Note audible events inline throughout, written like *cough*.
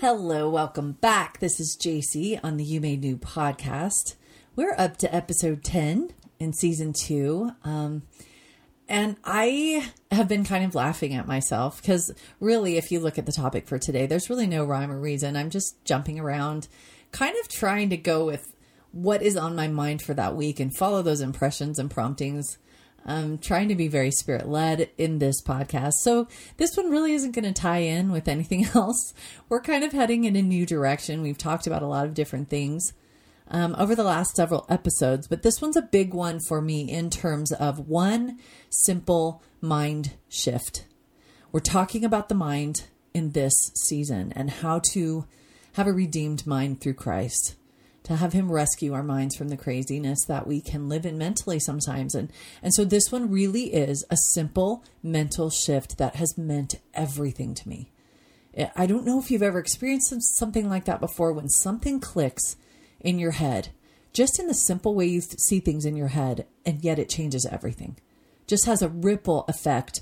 Hello, welcome back. This is JC on the You Made New podcast. We're up to episode 10 in season two. Um, and I have been kind of laughing at myself because really, if you look at the topic for today, there's really no rhyme or reason. I'm just jumping around, kind of trying to go with what is on my mind for that week and follow those impressions and promptings I'm trying to be very spirit led in this podcast. So this one really isn't going to tie in with anything *laughs* else. We're kind of heading in a new direction. We've talked about a lot of different things um, over the last several episodes, but this one's a big one for me in terms of one simple mind shift. We're talking about the mind in this season and how to have a redeemed mind through Christ to have him rescue our minds from the craziness that we can live in mentally sometimes. And and so this one really is a simple mental shift that has meant everything to me. I don't know if you've ever experienced something like that before when something clicks in your head just in the simple way you see things in your head and yet it changes everything. Just has a ripple effect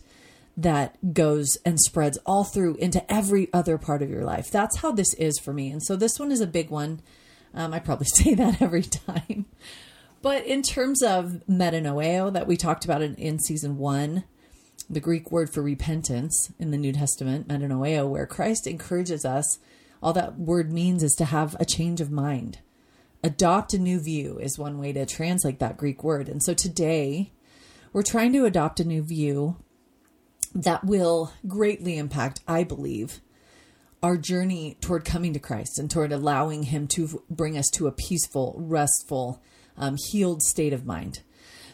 that goes and spreads all through into every other part of your life. That's how this is for me. And so this one is a big one um, I probably *laughs* say that every time. But in terms of metanoeo that we talked about in, in season one, the Greek word for repentance in the New Testament, metanoeo, where Christ encourages us, all that word means is to have a change of mind. Adopt a new view is one way to translate that Greek word. And so today, we're trying to adopt a new view that will greatly impact, I believe, our journey toward coming to Christ and toward allowing Him to bring us to a peaceful, restful, um, healed state of mind.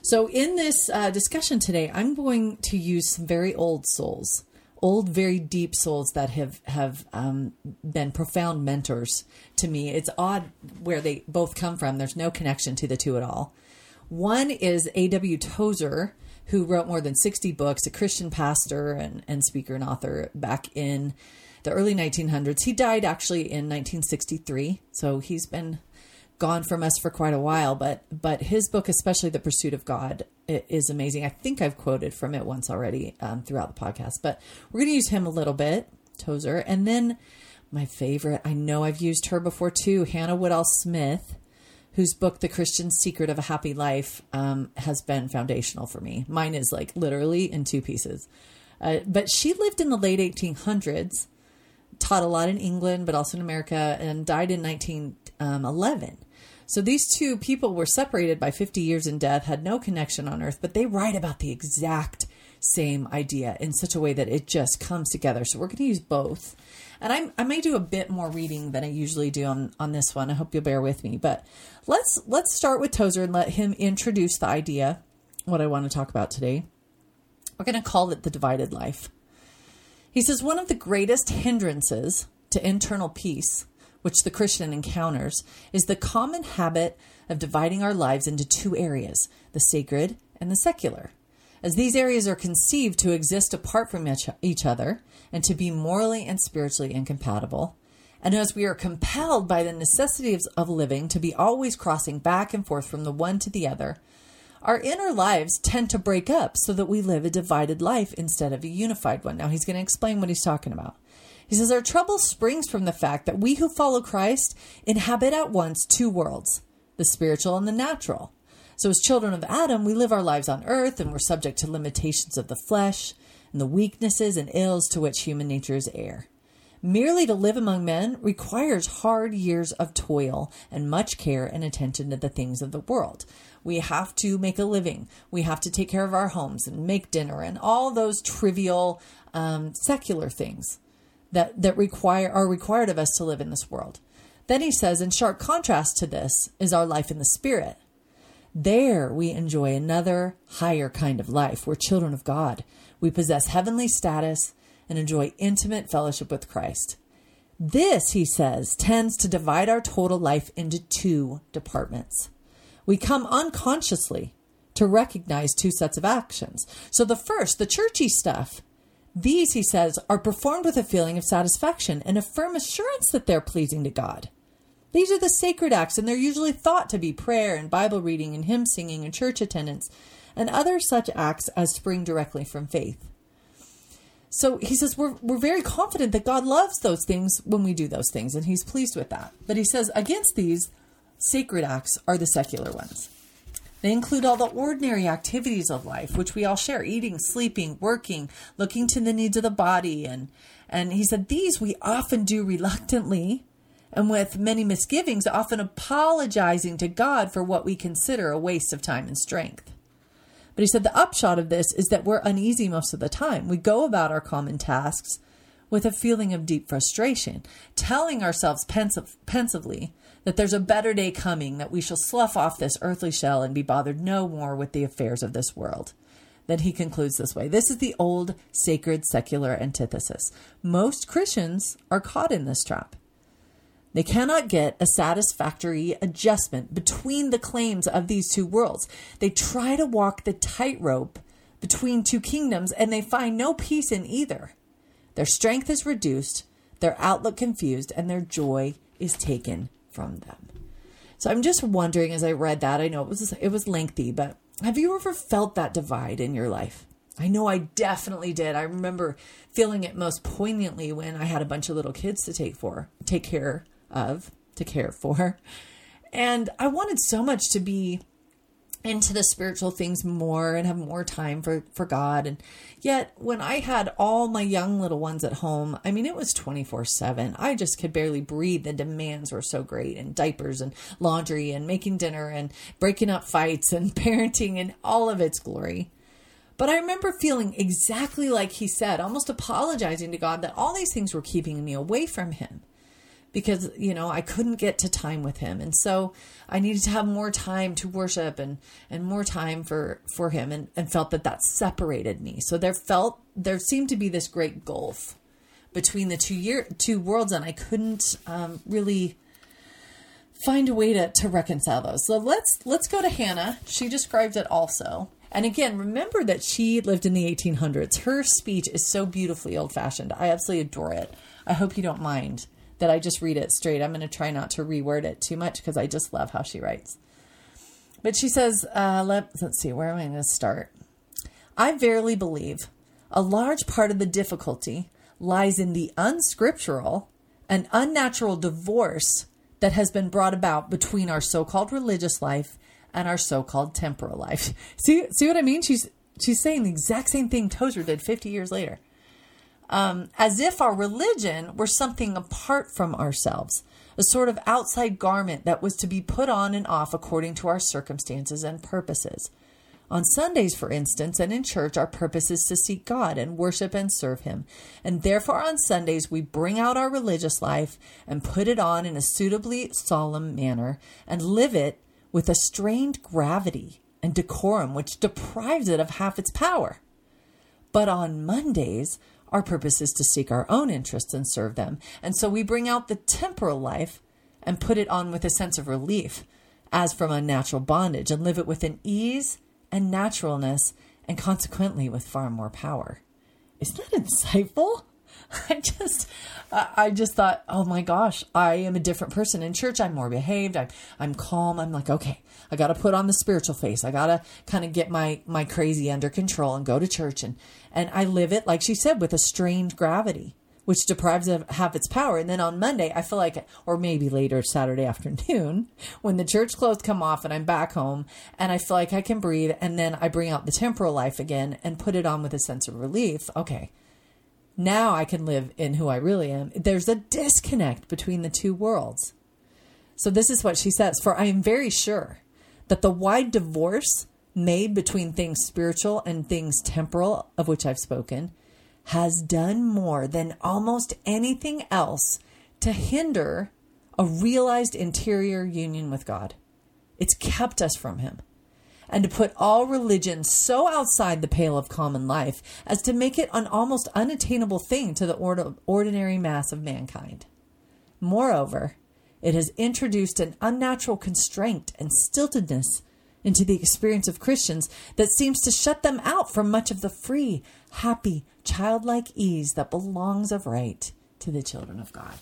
So, in this uh, discussion today, I'm going to use some very old souls, old, very deep souls that have have um, been profound mentors to me. It's odd where they both come from. There's no connection to the two at all. One is A.W. Tozer, who wrote more than 60 books, a Christian pastor and, and speaker and author back in the early 1900s. He died actually in 1963, so he's been gone from us for quite a while. But but his book, especially The Pursuit of God, is amazing. I think I've quoted from it once already um, throughout the podcast, but we're going to use him a little bit, Tozer, and then my favorite. I know I've used her before too, Hannah Whitall Smith. Whose book, The Christian Secret of a Happy Life, um, has been foundational for me. Mine is like literally in two pieces. Uh, but she lived in the late 1800s taught a lot in England, but also in America, and died in 1911. Um, so these two people were separated by 50 years in death, had no connection on earth, but they write about the exact same idea in such a way that it just comes together. So we're going to use both. And I, I may do a bit more reading than I usually do on, on this one. I hope you'll bear with me. But let's let's start with Tozer and let him introduce the idea, what I want to talk about today. We're going to call it the divided life. He says one of the greatest hindrances to internal peace, which the Christian encounters, is the common habit of dividing our lives into two areas the sacred and the secular. As these areas are conceived to exist apart from each other and to be morally and spiritually incompatible, and as we are compelled by the necessities of living to be always crossing back and forth from the one to the other, our inner lives tend to break up so that we live a divided life instead of a unified one. Now, he's going to explain what he's talking about. He says, Our trouble springs from the fact that we who follow Christ inhabit at once two worlds, the spiritual and the natural. So, as children of Adam, we live our lives on earth and we're subject to limitations of the flesh and the weaknesses and ills to which human nature is heir. Merely to live among men requires hard years of toil and much care and attention to the things of the world. We have to make a living. We have to take care of our homes and make dinner and all those trivial um, secular things that, that require are required of us to live in this world. Then he says, in sharp contrast to this is our life in the spirit. There we enjoy another higher kind of life. We're children of God. We possess heavenly status and enjoy intimate fellowship with Christ. This, he says, tends to divide our total life into two departments we come unconsciously to recognize two sets of actions. So the first, the churchy stuff, these, he says, are performed with a feeling of satisfaction and a firm assurance that they're pleasing to God. These are the sacred acts, and they're usually thought to be prayer and Bible reading and hymn singing and church attendance and other such acts as spring directly from faith. So he says we're we're very confident that God loves those things when we do those things and he's pleased with that. But he says against these sacred acts are the secular ones. They include all the ordinary activities of life which we all share, eating, sleeping, working, looking to the needs of the body and and he said these we often do reluctantly and with many misgivings, often apologizing to God for what we consider a waste of time and strength. But he said the upshot of this is that we're uneasy most of the time. We go about our common tasks with a feeling of deep frustration, telling ourselves pensive, pensively that there's a better day coming, that we shall slough off this earthly shell and be bothered no more with the affairs of this world. Then he concludes this way This is the old sacred secular antithesis. Most Christians are caught in this trap. They cannot get a satisfactory adjustment between the claims of these two worlds. They try to walk the tightrope between two kingdoms and they find no peace in either. Their strength is reduced, their outlook confused, and their joy is taken from them. So I'm just wondering as I read that, I know it was it was lengthy, but have you ever felt that divide in your life? I know I definitely did. I remember feeling it most poignantly when I had a bunch of little kids to take for, take care of to care for. And I wanted so much to be into the spiritual things more and have more time for, for God. And yet, when I had all my young little ones at home, I mean, it was 24 7. I just could barely breathe. The demands were so great, and diapers and laundry and making dinner and breaking up fights and *laughs* parenting and all of its glory. But I remember feeling exactly like he said, almost apologizing to God that all these things were keeping me away from him because you know I couldn't get to time with him and so I needed to have more time to worship and and more time for for him and, and felt that that separated me so there felt there seemed to be this great gulf between the two year two worlds and I couldn't um, really find a way to, to reconcile those so let's let's go to Hannah she described it also and again, remember that she lived in the 1800s. Her speech is so beautifully old fashioned. I absolutely adore it. I hope you don't mind that I just read it straight. I'm going to try not to reword it too much because I just love how she writes. But she says, uh, let, let's see, where am I going to start? I verily believe a large part of the difficulty lies in the unscriptural and unnatural divorce that has been brought about between our so-called religious life and our so-called temporal life. *laughs* See, see what I mean? She's she's saying the exact same thing Tozer did 50 years later um, as if our religion were something apart from ourselves, a sort of outside garment that was to be put on and off according to our circumstances and purposes. On Sundays, for instance, and in church, our purpose is to seek God and worship and serve Him. And therefore, on Sundays, we bring out our religious life and put it on in a suitably solemn manner and live it with a strained gravity and decorum which deprives it of half its power. But on Mondays, our purpose is to seek our own interests and serve them. And so we bring out the temporal life and put it on with a sense of relief, as from unnatural bondage, and live it with an ease and naturalness, and consequently with far more power. Isn't that insightful? *laughs* I just, I just thought, oh my gosh, I am a different person in church. I'm more behaved. I'm, I'm calm. I'm like, okay, I got to put on the spiritual face. I got to kind of get my, my crazy under control and go to church. And, and I live it, like she said, with a strained gravity, which deprives it of half its power. And then on Monday, I feel like, or maybe later Saturday *laughs* afternoon, when the church clothes come off and I'm back home and I feel like I can breathe. And then I bring out the temporal life again and put it on with a sense of relief. Okay now I can live in who I really am. There's a disconnect between the two worlds. So this is what she says For I am very sure that the wide divorce made between things spiritual and things temporal, of which I've spoken, has done more than almost anything else to hinder a realized interior union with God. It's kept us from Him and to put all religion so outside the pale of common life as to make it an almost unattainable thing to the ordinary mass of mankind. Moreover, it has introduced an unnatural constraint and stiltedness into the experience of Christians that seems to shut them out from much of the free, happy, childlike ease that belongs of right to the children of God.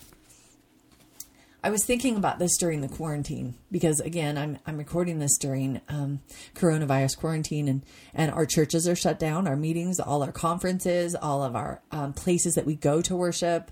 I was thinking about this during the quarantine because again, I'm I'm recording this during um, coronavirus quarantine, and and our churches are shut down, our meetings, all our conferences, all of our um, places that we go to worship.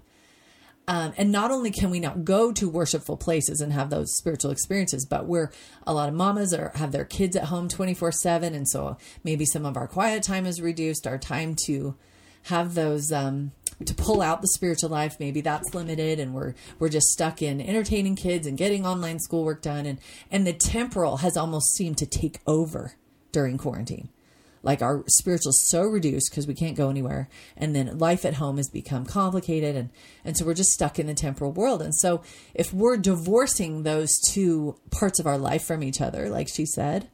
Um, and not only can we not go to worshipful places and have those spiritual experiences, but we're a lot of mamas are have their kids at home 24 7. And so maybe some of our quiet time is reduced, our time to have those um, to pull out the spiritual life. Maybe that's limited and we're we're just stuck in entertaining kids and getting online schoolwork done. And and the temporal has almost seemed to take over during quarantine. Like our spiritual is so reduced because we can't go anywhere. And then life at home has become complicated and and so we're just stuck in the temporal world. And so if we're divorcing those two parts of our life from each other like she said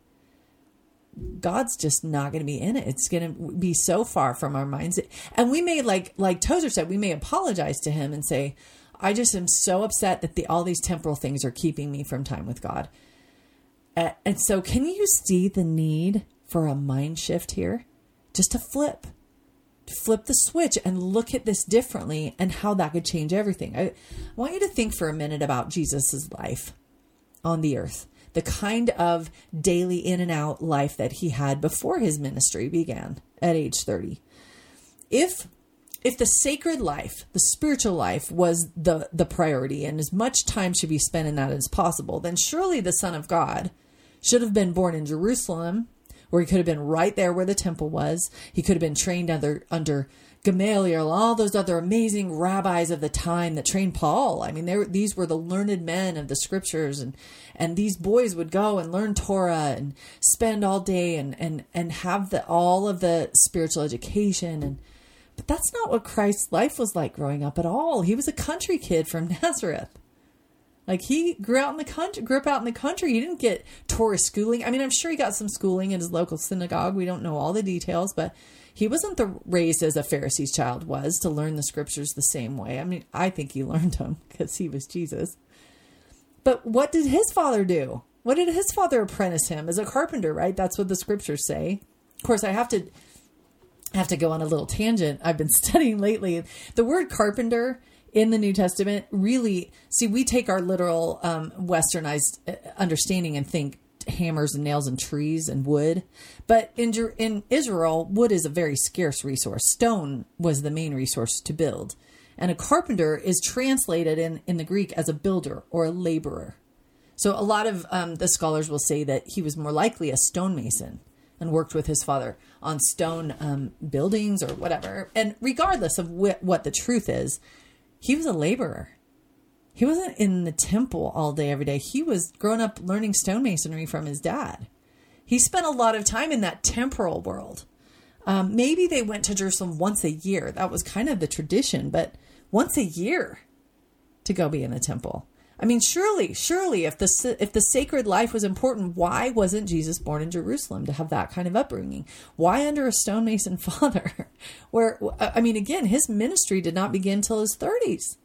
God's just not going to be in it. It's going to be so far from our minds. And we may, like like Tozer said, we may apologize to him and say, "I just am so upset that the all these temporal things are keeping me from time with God." And so, can you see the need for a mind shift here? Just to flip, to flip the switch and look at this differently, and how that could change everything. I, I want you to think for a minute about Jesus's life on the earth the kind of daily in and out life that he had before his ministry began at age 30. If if the sacred life, the spiritual life was the the priority and as much time should be spent in that as possible, then surely the son of God should have been born in Jerusalem where he could have been right there where the temple was. He could have been trained under under Gamaliel, all those other amazing rabbis of the time that trained Paul. I mean, they were, these were the learned men of the scriptures, and and these boys would go and learn Torah and spend all day and and and have the all of the spiritual education and. But that's not what Christ's life was like growing up at all. He was a country kid from *laughs* Nazareth. Like he grew out in the country, grew up out in the country. He didn't get Torah schooling. I mean, I'm sure he got some schooling in his local synagogue. We don't know all the details, but he wasn't the raised as a Pharisee's child was to learn the scriptures the same way. I mean, I think he *laughs* learned them because he was Jesus. But what did his father do? What did his father apprentice him as a carpenter? Right, that's what the scriptures say. Of course, I have to I have to go on a little tangent. I've been *laughs* studying lately. The word carpenter in the New Testament really see we take our literal um, westernized uh, understanding and think hammers and nails and trees and wood. But in in Israel, wood is a very scarce resource. Stone was the main resource to build. And a carpenter is translated in, in the Greek as a builder or a laborer. So a lot of um, the scholars will say that he was more likely a stonemason and worked with his father on stone um, buildings or whatever. And regardless of wh- what the truth is, he was a laborer he wasn't in the temple all day every day. He was growing up learning stonemasonry from his dad. He spent a lot of time in that temporal world. Um, maybe they went to Jerusalem once a year. That was kind of the tradition, but once a year to go be in the temple. I mean, surely, surely, if the if the sacred life was important, why wasn't Jesus born in Jerusalem to have that kind of upbringing? Why under a stonemason *laughs* father? Where I mean, again, his ministry did not begin till his thirties.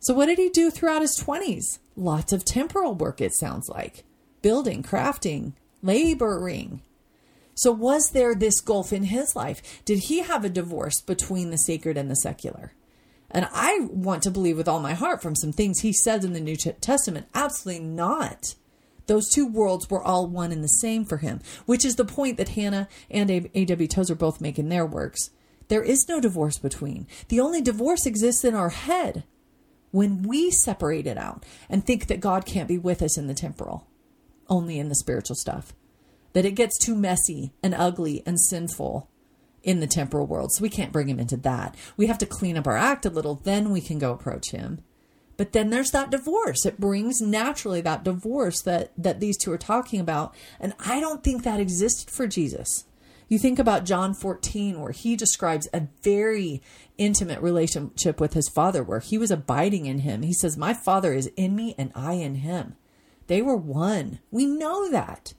So, what did he do throughout his 20s? Lots of temporal work, it sounds like building, crafting, laboring. So, was there this gulf in his life? Did he have a divorce between the sacred and the secular? And I want to believe with all my heart from some things he says in the New Testament, absolutely not. Those two worlds were all one and the same for him, which is the point that Hannah and A.W. Tozer both make in their works. There is no divorce between. The only divorce exists in our head when we separate it out and think that God can't be with us in the temporal, only in the spiritual stuff, that it gets too messy and ugly and sinful in the temporal world. So we can't bring him into that. We have to clean up our act a little, then we can go approach him. But then there's that divorce. It brings naturally that divorce that that these two are talking about, and I don't think that existed for Jesus. You think about John 14, where he describes a very intimate relationship with his father, where he was abiding in him. He says, My father is in me and I in him. They were one. We know that.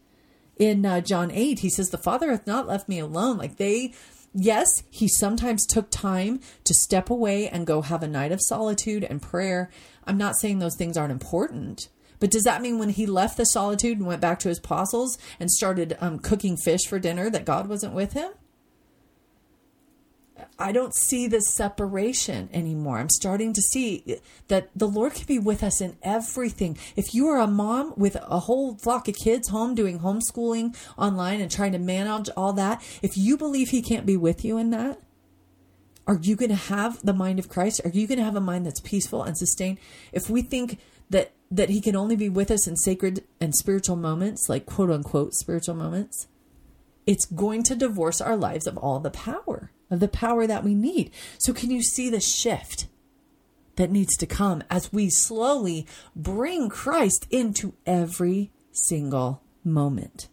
In uh, John 8, he says, The father hath not left me alone. Like they, yes, he sometimes took time to step away and go have a night of solitude and prayer. I'm not saying those things aren't important. But does that mean when he left the solitude and went back to his apostles and started um, cooking fish for dinner that God wasn't with him? I don't see this separation anymore. I'm starting to see that the Lord can be with us in everything. If you are a mom with a whole flock of kids home doing homeschooling online and trying to manage all that, if you believe He can't be with you in that, are you going to have the mind of Christ? Are you going to have a mind that's peaceful and sustained? If we think that that He can only be with us in sacred and spiritual moments, like quote unquote spiritual moments, it's going to divorce our lives of all the power of the power that we need. So, can you see the shift that needs to come as we slowly bring Christ into every single moment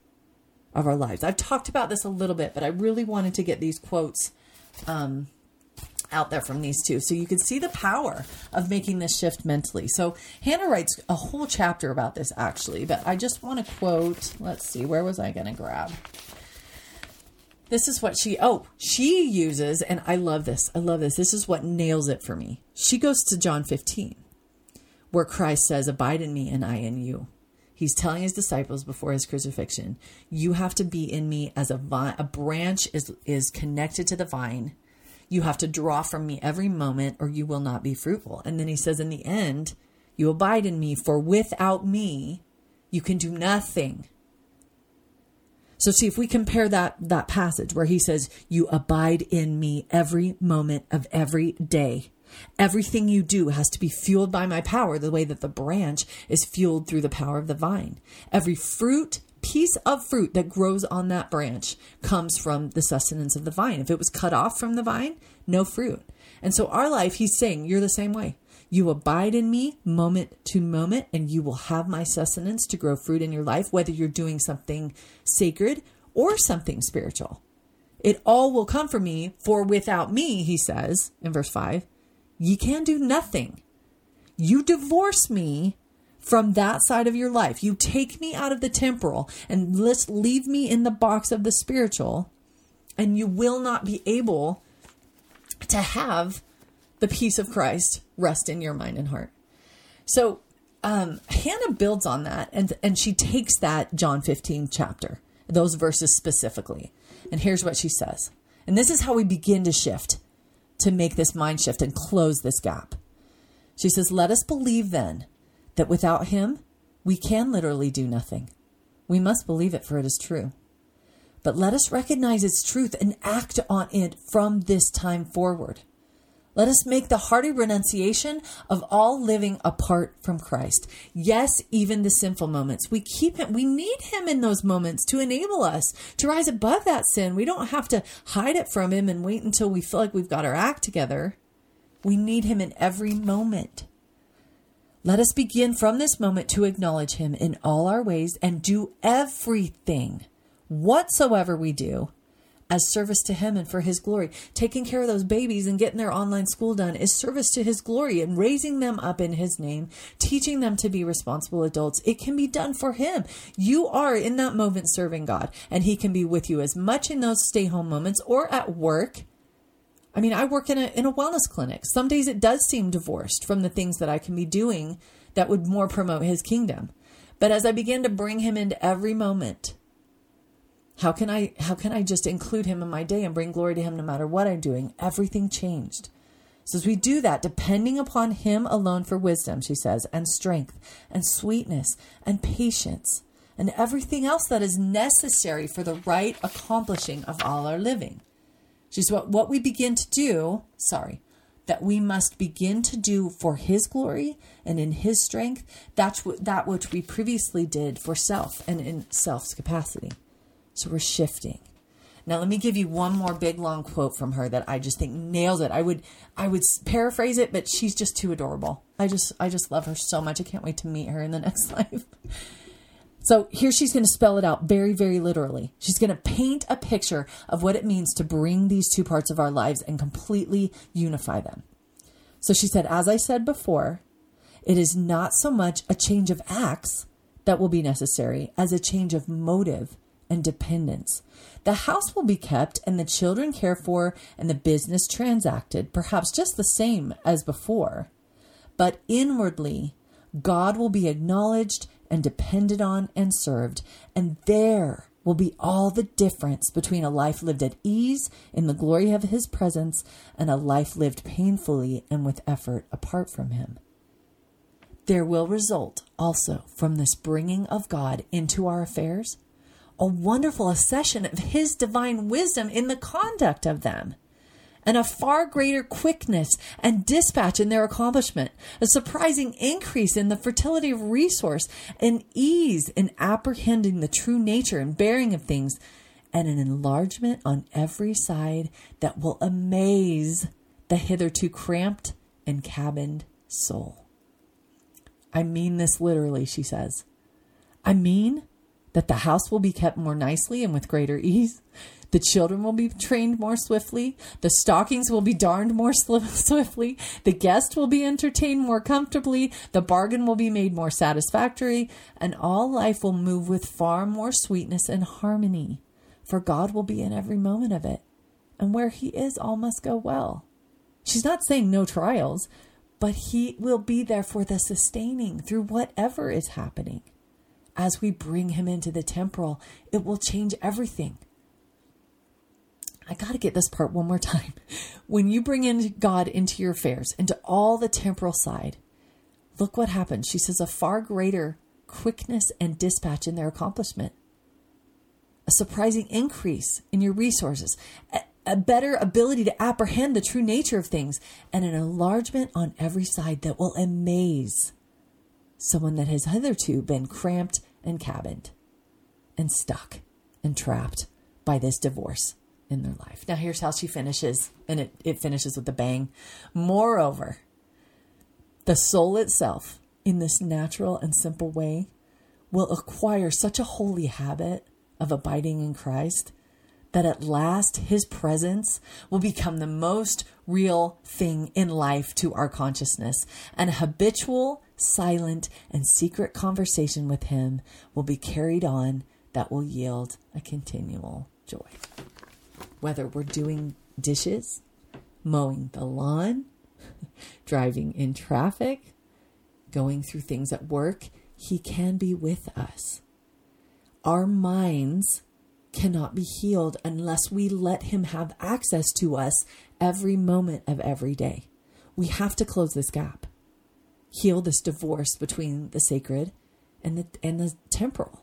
of our lives? I've talked about this a little bit, but I really wanted to get these quotes um, out there from these two so you can see the power of making this shift mentally. So, Hannah writes a whole chapter about this actually, but I just want to quote, let's see, where was I going to grab? This is what she, oh, she uses, and I love this. I love this. This is what nails it for me. She goes to John 15, where Christ says, Abide in me and I in you. He's telling his disciples before his crucifixion, You have to be in me as a vine, a branch is, is connected to the vine. You have to draw from me every moment, or you will not be fruitful. And then he says, In the end, you abide in me, for without me, you can do nothing. So see if we compare that that passage where he says, "You abide in me every moment of every day." Everything you do has to be fueled by my power, the way that the branch is fueled through the power of the vine. Every fruit, piece of fruit that grows on that branch comes from the sustenance of the vine. If it was cut off from the vine, no fruit. And so our life, he's saying, you're the same way. You abide in me moment to moment, and you will have my sustenance to grow fruit in your life, whether you're doing something sacred or something spiritual. It all will come from me, for without me, he says in verse 5, ye can do nothing. You divorce me from that side of your life. You take me out of the temporal and let's leave me in the box of the spiritual, and you will not be able to have the peace of Christ rest in your mind and heart. So um, Hannah builds on that and, and she takes that John 15 chapter, those verses specifically. And here's what she says. And this is how we begin to shift, to make this mind shift and close this gap. She says, Let us believe then that without him, we can literally do nothing. We must believe it, for it is true. But let us recognize its truth and act on it from this time forward. Let us make the hearty renunciation of all living apart from Christ. Yes, even the sinful moments. We keep him, we need him in those moments to enable us to rise above that sin. We don't have to hide it from him and wait until we feel like we've got our act together. We need him in every moment. Let us begin from this moment to acknowledge him in all our ways and do everything whatsoever we do as service to him and for his glory. Taking care of those babies and getting their online school done is service to his glory and raising them up in his name, teaching them to be responsible adults. It can be done for him. You are in that moment serving God, and he can be with you as much in those stay home moments or at work. I mean, I work in a in a wellness clinic. Some days it does seem divorced from the things that I can be doing that would more promote his kingdom. But as I begin to bring him into every moment, how can I how can I just include him in my day and bring glory to him no matter what I'm doing? Everything changed. So as we do that, depending upon him alone for wisdom, she says, and strength and sweetness and patience and everything else that is necessary for the right accomplishing of all our living. She's what what we begin to do, sorry, that we must begin to do for his glory and in his strength, that's what that which we previously did for self and in self's capacity. So we're shifting. Now let me give you one more big long quote from her that I just think nails it. I would I would paraphrase it, but she's just too adorable. I just I just love her so much. I can't wait to meet her in the *laughs* next life. So here she's going to spell it out very, very literally. She's going to paint a picture of what it means to bring these two parts of our lives and completely unify them. So she said, as I said before, it is not so much a change of acts that will be necessary as a change of motive and dependence. The house will be kept and the children cared for and the business transacted, perhaps just the same as before. But inwardly, God will be acknowledged and depended on and served. And there will be all the difference between a life lived at ease in the glory of his presence and a life lived painfully and with effort apart from him. There will result also from this bringing of God into our affairs a wonderful accession of his divine wisdom in the conduct of them and a far greater quickness and dispatch in their accomplishment, a surprising increase in the fertility of resource and ease in apprehending the true nature and bearing of things, and an enlargement on every side that will amaze the hitherto cramped and cabined soul. I mean this literally, she says. I mean that the house will be kept more nicely and with greater ease, the children will be trained more swiftly. The stockings will be darned more *laughs* swiftly. The guest will be entertained more comfortably. The bargain will be made more satisfactory. And all life will move with far more sweetness and harmony. For God will be in every moment of it. And where He is, all must go well. She's not saying no trials, but He will be there for the sustaining through whatever is happening. As we bring Him into the temporal, it will change everything. I got to get this part one more time. *laughs* When you bring in God into your affairs, into all the temporal side, look what happens. She says a far greater quickness and dispatch in their accomplishment, a surprising increase in your resources, a, a better ability to apprehend the true nature of things, and an enlargement on every side that will amaze someone that has hitherto been cramped and cabined and stuck and trapped by this divorce in their life. Now, here's how she finishes, and it, it finishes with a bang. Moreover, the soul itself, in this natural and simple way, will acquire such a holy habit of abiding in Christ that at last his presence will become the most real thing in life to our consciousness. An habitual, silent, and secret conversation with him will be carried on that will yield a continual joy whether we're doing dishes, mowing the lawn, *laughs* driving in traffic, going through things at work, He can be with us. Our minds cannot be healed unless we let Him have access to us every moment of every day. We have to close this gap, heal this divorce between the sacred and the, and the temporal.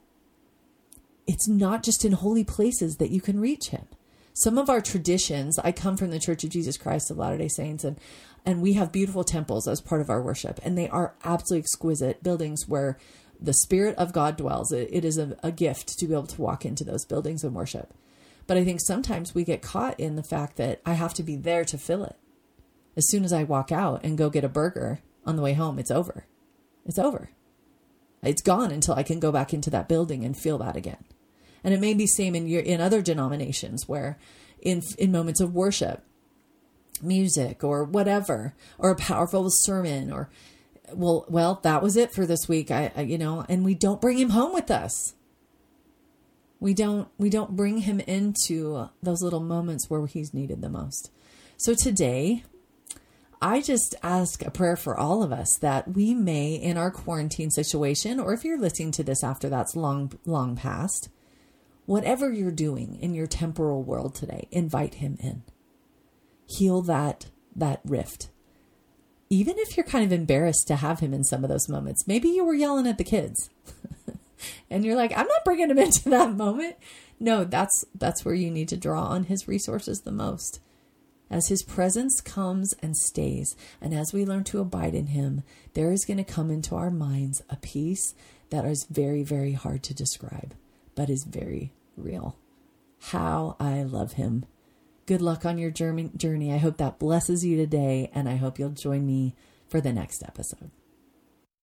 It's not just in holy places that you can reach Him. Some of our traditions i come from the church of jesus christ of latter day saints and and we have beautiful temples as part of our worship and they are absolutely exquisite buildings where the spirit of god dwells. It, it is a, a gift to be able to walk into those buildings and worship. But i think sometimes we get caught in the fact that i have to be there to fill it. As soon as i walk out and go get a burger on the way home it's over. It's over. It's gone until i can go back into that building and feel that again. And it may be same in your in other denominations where in in moments of worship music or whatever or a powerful sermon or well well that was it for this week. I, I you know and we don't bring him home with us. We don't we don't bring him into those little moments where he's needed the most. So today I just ask a prayer for all of us that we may, in our quarantine situation, or if you're listening to this after that's long, long past, Whatever you're doing in your temporal world today, invite him in. Heal that that rift. Even if you're kind of embarrassed to have him in some of those moments. Maybe you were yelling at the kids. *laughs* and you're like, I'm not bringing him *laughs* into that moment. No, that's that's where you need to draw on his resources the most. As his presence comes and stays, and as we learn to abide in him, there is going to come into our minds a peace that is very, very hard to describe but is very real. How I love him. Good luck on your journey. I hope that blesses you today, and I hope you'll join me for the next episode.